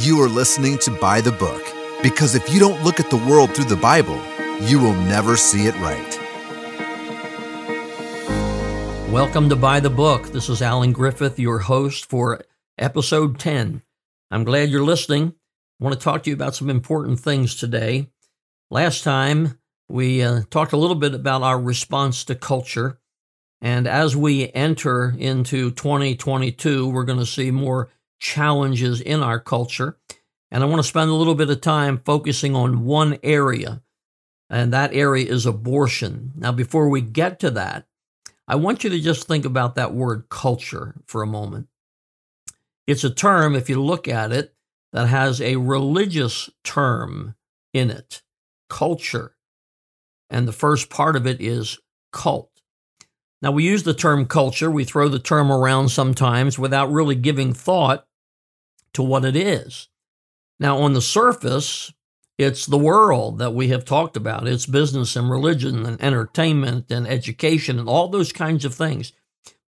You are listening to By the Book because if you don't look at the world through the Bible, you will never see it right. Welcome to By the Book. This is Allen Griffith, your host for episode 10. I'm glad you're listening. I want to talk to you about some important things today. Last time, we uh, talked a little bit about our response to culture. And as we enter into 2022, we're going to see more challenges in our culture. And I want to spend a little bit of time focusing on one area, and that area is abortion. Now, before we get to that, I want you to just think about that word culture for a moment. It's a term, if you look at it, that has a religious term in it culture. And the first part of it is cult. Now, we use the term culture, we throw the term around sometimes without really giving thought to what it is. Now, on the surface, it's the world that we have talked about. It's business and religion and entertainment and education and all those kinds of things.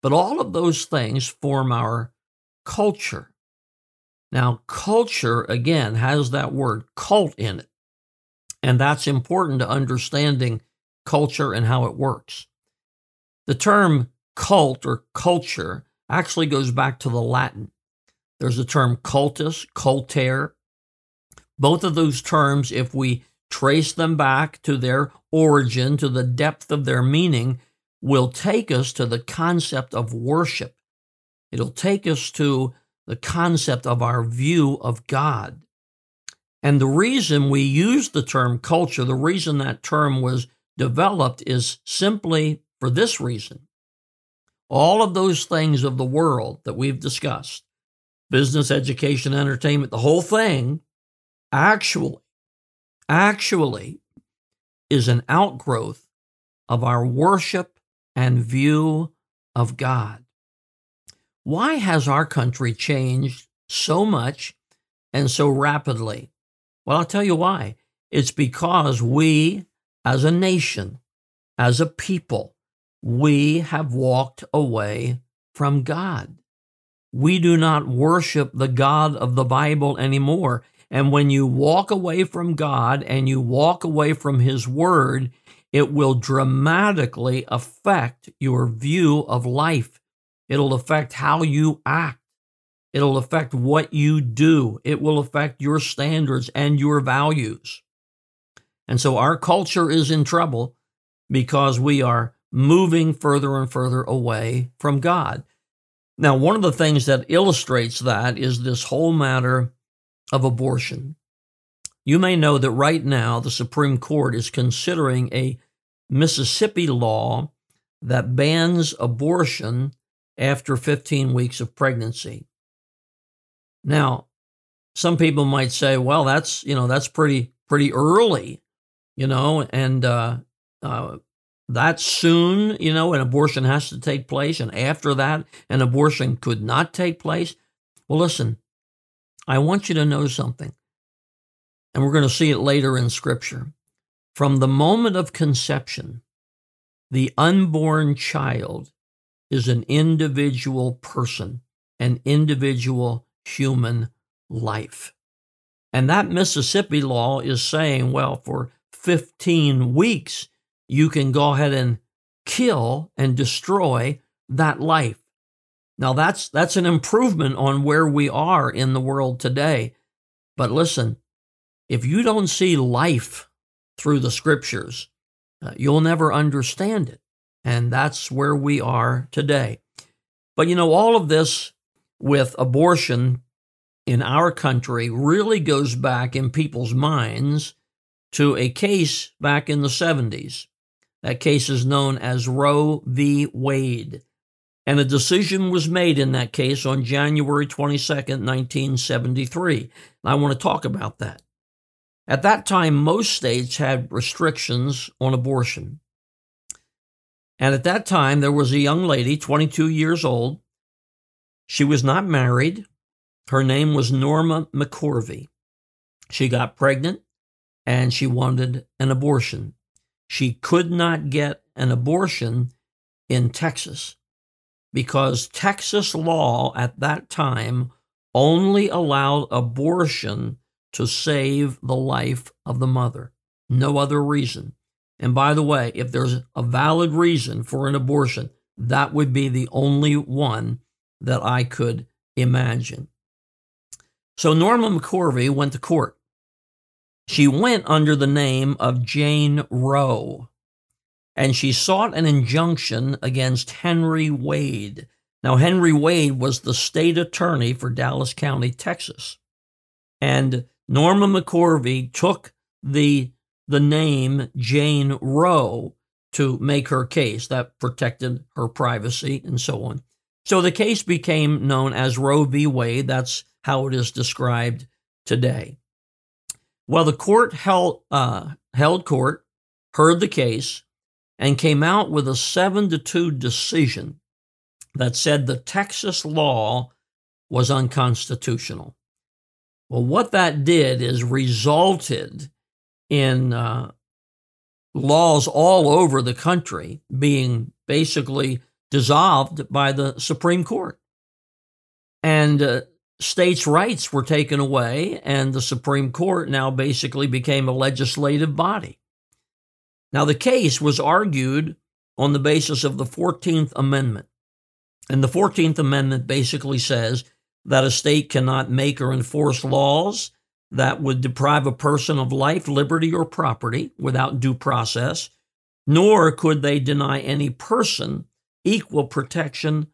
But all of those things form our culture. Now, culture, again, has that word cult in it. And that's important to understanding culture and how it works. The term cult or culture actually goes back to the Latin. There's the term cultus, cultere. Both of those terms, if we trace them back to their origin, to the depth of their meaning, will take us to the concept of worship. It'll take us to the concept of our view of God. And the reason we use the term culture, the reason that term was developed is simply for this reason. All of those things of the world that we've discussed business, education, entertainment, the whole thing actually, actually is an outgrowth of our worship and view of God. Why has our country changed so much and so rapidly? Well, I'll tell you why. It's because we, as a nation, as a people, we have walked away from God. We do not worship the God of the Bible anymore. And when you walk away from God and you walk away from His Word, it will dramatically affect your view of life. It'll affect how you act. It'll affect what you do. It will affect your standards and your values. And so our culture is in trouble because we are moving further and further away from God. Now, one of the things that illustrates that is this whole matter of abortion. You may know that right now the Supreme Court is considering a Mississippi law that bans abortion after 15 weeks of pregnancy. Now, some people might say, well, that's, you know, that's pretty, pretty early, you know, and uh, uh, that soon, you know, an abortion has to take place. And after that, an abortion could not take place. Well, listen, I want you to know something. And we're going to see it later in Scripture. From the moment of conception, the unborn child is an individual person, an individual human life. And that Mississippi law is saying, well, for 15 weeks, you can go ahead and kill and destroy that life. Now that's that's an improvement on where we are in the world today. But listen, if you don't see life through the scriptures, uh, you'll never understand it. And that's where we are today. But you know, all of this with abortion in our country really goes back in people's minds to a case back in the 70s. That case is known as Roe v. Wade. And a decision was made in that case on January 22nd, 1973. And I want to talk about that. At that time, most states had restrictions on abortion. And at that time, there was a young lady, 22 years old, she was not married. Her name was Norma McCorvey. She got pregnant and she wanted an abortion. She could not get an abortion in Texas because Texas law at that time only allowed abortion to save the life of the mother. No other reason. And by the way, if there's a valid reason for an abortion, that would be the only one that I could imagine. So Norma McCorvey went to court. She went under the name of Jane Roe, and she sought an injunction against Henry Wade. Now, Henry Wade was the state attorney for Dallas County, Texas. And Norma McCorvey took the, the name Jane Roe to make her case. That protected her privacy and so on. So the case became known as Roe v. Wade. That's how it is described today. Well, the court held, uh, held court, heard the case, and came out with a 7 to 2 decision that said the Texas law was unconstitutional. Well, what that did is resulted in uh, laws all over the country being basically dissolved by the Supreme Court. And uh, states' rights were taken away, and the Supreme Court now basically became a legislative body. Now, the case was argued on the basis of the 14th Amendment. And the 14th Amendment basically says that a state cannot make or enforce laws that would deprive a person of life, liberty, or property without due process, nor could they deny any person equal protection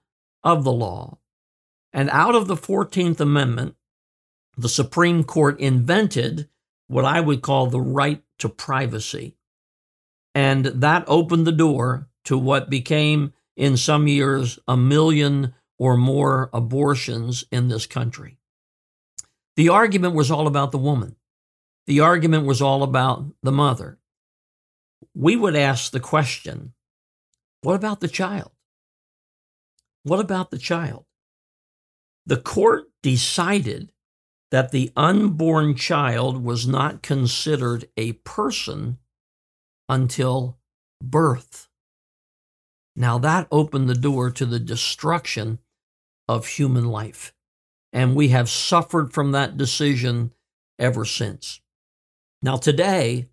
of the law. And out of the 14th Amendment, the Supreme Court invented what I would call the right to privacy. And that opened the door to what became, in some years, a million or more abortions in this country. The argument was all about the woman. The argument was all about the mother. We would ask the question what about the child? What about the child? The court decided that the unborn child was not considered a person until birth. Now, that opened the door to the destruction of human life. And we have suffered from that decision ever since. Now, today,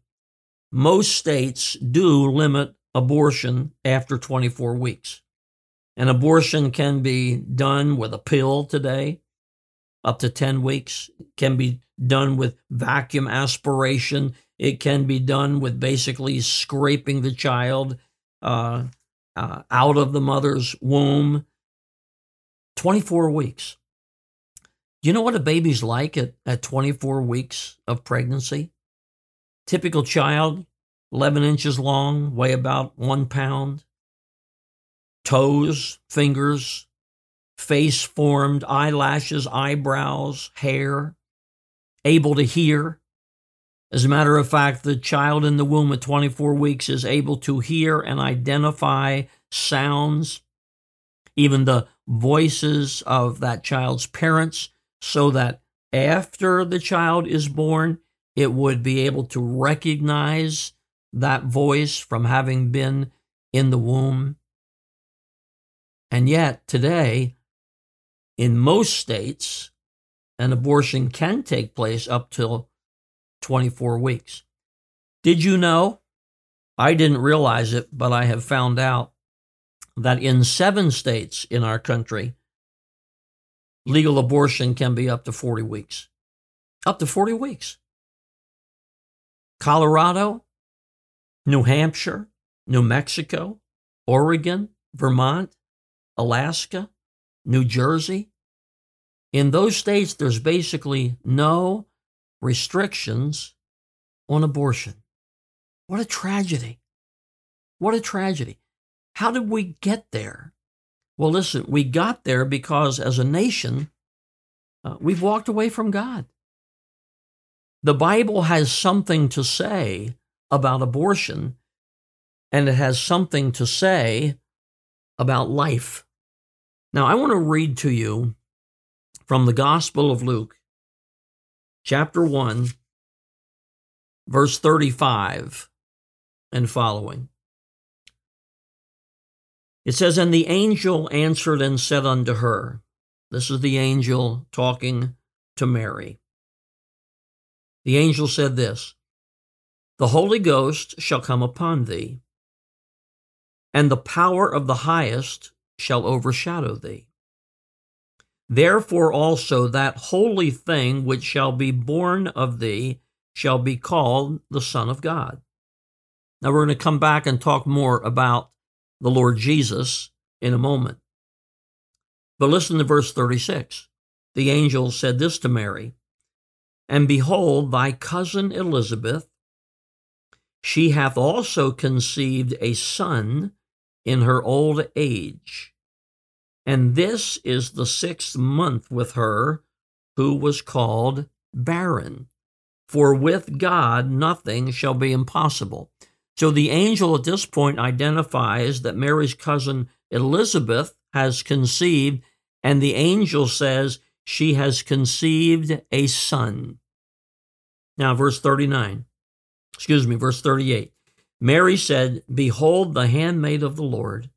most states do limit abortion after 24 weeks. An abortion can be done with a pill today, up to 10 weeks. It can be done with vacuum aspiration. It can be done with basically scraping the child uh, uh, out of the mother's womb. 24 weeks. Do you know what a baby's like at, at 24 weeks of pregnancy? Typical child, 11 inches long, weigh about one pound toes, fingers, face formed, eyelashes, eyebrows, hair, able to hear. As a matter of fact, the child in the womb at 24 weeks is able to hear and identify sounds, even the voices of that child's parents, so that after the child is born, it would be able to recognize that voice from having been in the womb. And yet, today, in most states, an abortion can take place up till 24 weeks. Did you know? I didn't realize it, but I have found out that in seven states in our country, legal abortion can be up to 40 weeks. Up to 40 weeks. Colorado, New Hampshire, New Mexico, Oregon, Vermont, Alaska, New Jersey. In those states, there's basically no restrictions on abortion. What a tragedy. What a tragedy. How did we get there? Well, listen, we got there because as a nation, uh, we've walked away from God. The Bible has something to say about abortion, and it has something to say about life. Now, I want to read to you from the Gospel of Luke, chapter 1, verse 35 and following. It says, And the angel answered and said unto her, This is the angel talking to Mary. The angel said this The Holy Ghost shall come upon thee, and the power of the highest shall overshadow thee. Therefore also that holy thing which shall be born of thee shall be called the Son of God. Now we're going to come back and talk more about the Lord Jesus in a moment. But listen to verse 36. The angel said this to Mary And behold, thy cousin Elizabeth, she hath also conceived a son in her old age. And this is the sixth month with her who was called barren. For with God nothing shall be impossible. So the angel at this point identifies that Mary's cousin Elizabeth has conceived, and the angel says she has conceived a son. Now, verse 39, excuse me, verse 38. Mary said, Behold, the handmaid of the Lord,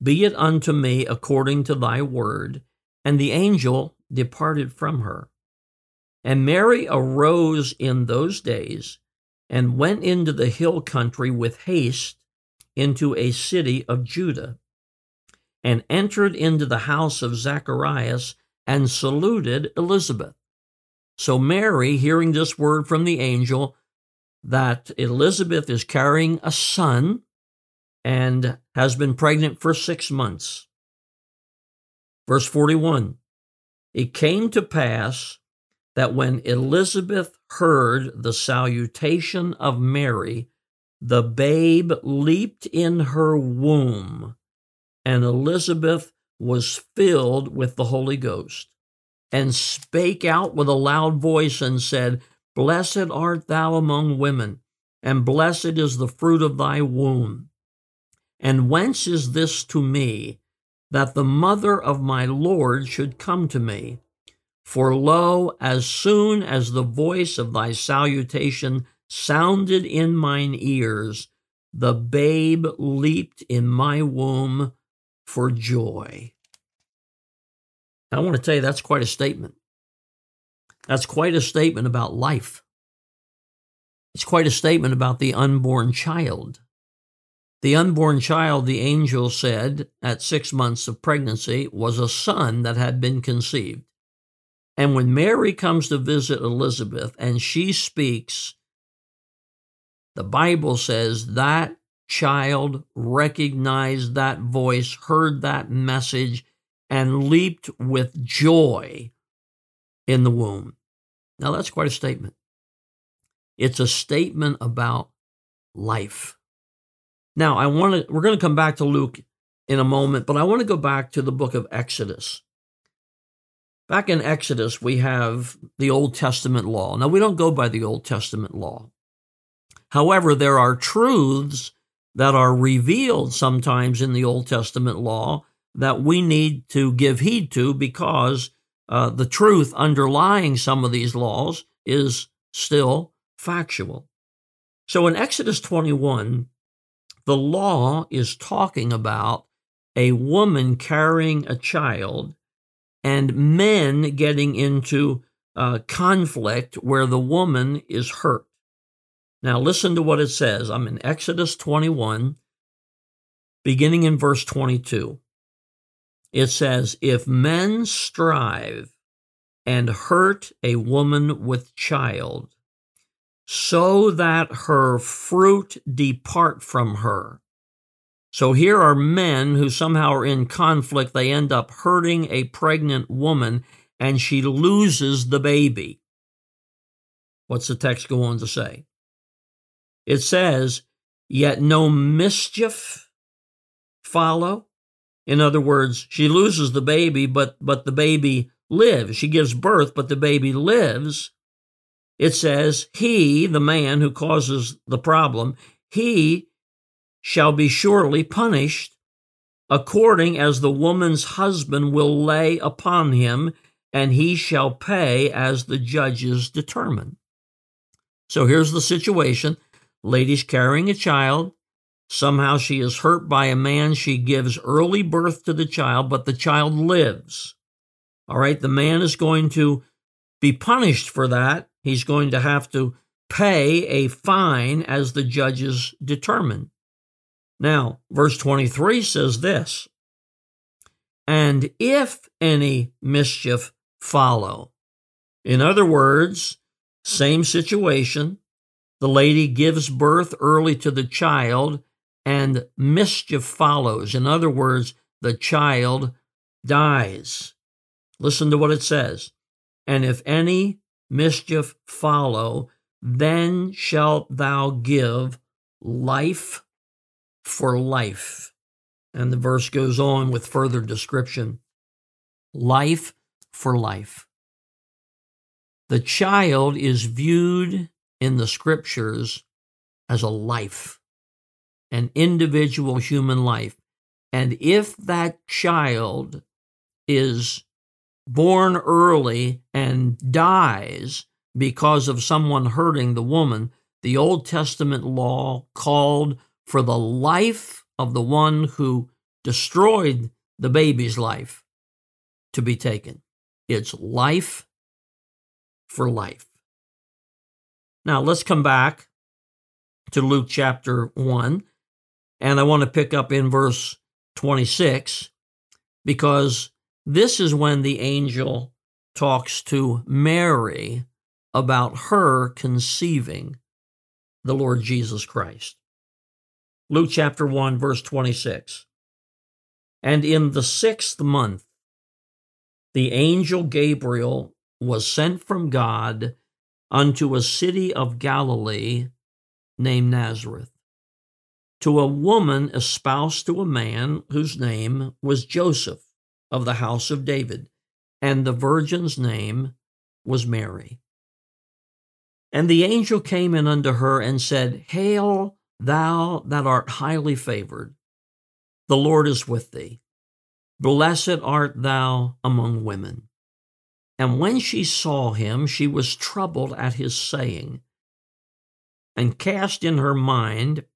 be it unto me according to thy word. And the angel departed from her. And Mary arose in those days and went into the hill country with haste into a city of Judah, and entered into the house of Zacharias and saluted Elizabeth. So Mary, hearing this word from the angel that Elizabeth is carrying a son and has been pregnant for six months. Verse 41 It came to pass that when Elizabeth heard the salutation of Mary, the babe leaped in her womb, and Elizabeth was filled with the Holy Ghost, and spake out with a loud voice and said, Blessed art thou among women, and blessed is the fruit of thy womb. And whence is this to me, that the mother of my Lord should come to me? For lo, as soon as the voice of thy salutation sounded in mine ears, the babe leaped in my womb for joy. I want to tell you, that's quite a statement. That's quite a statement about life. It's quite a statement about the unborn child. The unborn child, the angel said, at six months of pregnancy, was a son that had been conceived. And when Mary comes to visit Elizabeth and she speaks, the Bible says that child recognized that voice, heard that message, and leaped with joy in the womb. Now, that's quite a statement. It's a statement about life. Now, I want to, we're going to come back to Luke in a moment, but I want to go back to the book of Exodus. Back in Exodus, we have the Old Testament law. Now, we don't go by the Old Testament law. However, there are truths that are revealed sometimes in the Old Testament law that we need to give heed to because uh, the truth underlying some of these laws is still factual. So in Exodus 21, the law is talking about a woman carrying a child and men getting into uh, conflict where the woman is hurt. Now, listen to what it says. I'm in Exodus 21, beginning in verse 22. It says, If men strive and hurt a woman with child, so that her fruit depart from her, so here are men who somehow are in conflict. They end up hurting a pregnant woman and she loses the baby. What's the text go on to say? It says, Yet no mischief follow. In other words, she loses the baby, but, but the baby lives. She gives birth, but the baby lives. It says, He, the man who causes the problem, he shall be surely punished, according as the woman's husband will lay upon him, and he shall pay as the judges determine. So here's the situation lady's carrying a child. Somehow she is hurt by a man. She gives early birth to the child, but the child lives. All right, the man is going to be punished for that. He's going to have to pay a fine as the judges determine. Now, verse 23 says this And if any mischief follow, in other words, same situation, the lady gives birth early to the child and mischief follows. In other words, the child dies. Listen to what it says. And if any mischief follow, then shalt thou give life for life. And the verse goes on with further description life for life. The child is viewed in the scriptures as a life, an individual human life. And if that child is born early and dies because of someone hurting the woman, the Old Testament law called for the life of the one who destroyed the baby's life to be taken. It's life for life. Now, let's come back to Luke chapter 1, and I want to pick up in verse 26 because this is when the angel talks to Mary about her conceiving the Lord Jesus Christ. Luke chapter 1, verse 26. And in the sixth month, the angel Gabriel was sent from God unto a city of Galilee named Nazareth, to a woman espoused to a man whose name was Joseph of the house of David, and the virgin's name was Mary. And the angel came in unto her and said, Hail, thou that art highly favored, the Lord is with thee. Blessed art thou among women. And when she saw him, she was troubled at his saying, and cast in her mind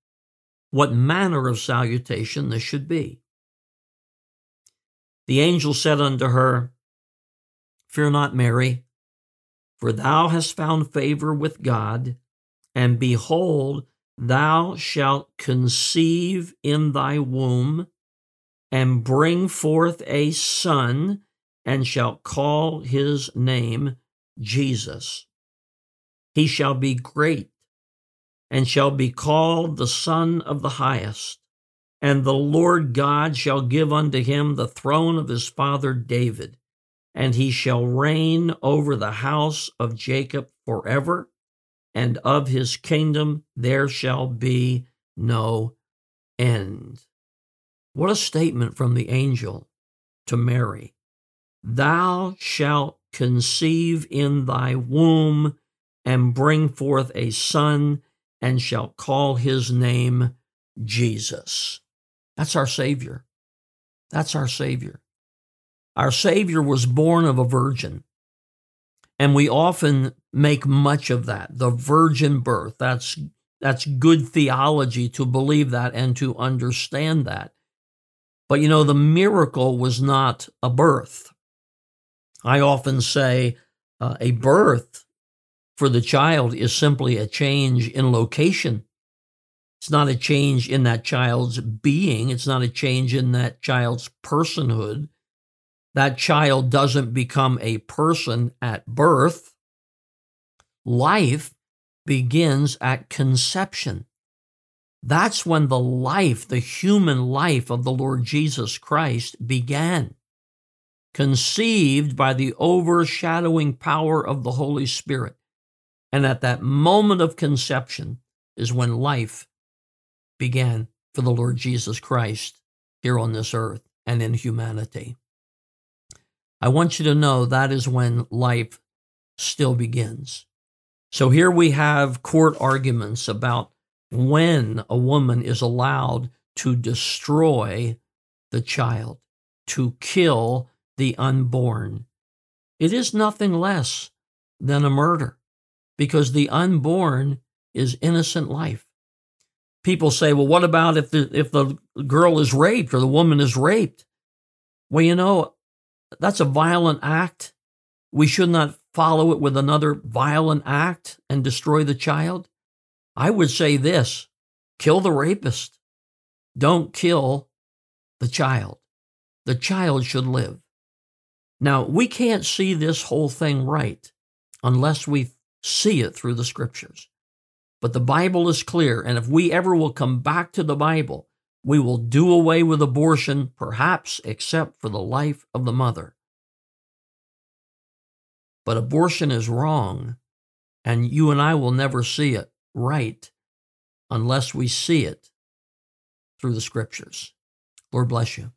what manner of salutation this should be. The angel said unto her, Fear not, Mary, for thou hast found favor with God, and behold, thou shalt conceive in thy womb, and bring forth a son, and shalt call his name Jesus. He shall be great, and shall be called the Son of the Highest and the Lord God shall give unto him the throne of his father David, and he shall reign over the house of Jacob forever, and of his kingdom there shall be no end. What a statement from the angel to Mary. Thou shalt conceive in thy womb and bring forth a son, and shall call his name Jesus. That's our Savior. That's our Savior. Our Savior was born of a virgin. And we often make much of that, the virgin birth. That's, that's good theology to believe that and to understand that. But you know, the miracle was not a birth. I often say uh, a birth for the child is simply a change in location. It's not a change in that child's being. It's not a change in that child's personhood. That child doesn't become a person at birth. Life begins at conception. That's when the life, the human life of the Lord Jesus Christ began, conceived by the overshadowing power of the Holy Spirit. And at that moment of conception is when life began for the Lord Jesus Christ here on this earth and in humanity. I want you to know that is when life still begins. So here we have court arguments about when a woman is allowed to destroy the child, to kill the unborn. It is nothing less than a murder because the unborn is innocent life people say, well, what about if the if the girl is raped or the woman is raped? Well, you know, that's a violent act. We should not follow it with another violent act and destroy the child. I would say this kill the rapist. Don't kill the child. The child should live. Now, we can't see this whole thing right unless we see it through the scriptures. But the Bible is clear, and if we ever will come back to the Bible, we will do away with abortion, perhaps except for the life of the mother. But abortion is wrong, and you and I will never see it right unless we see it through the scriptures. Lord bless you.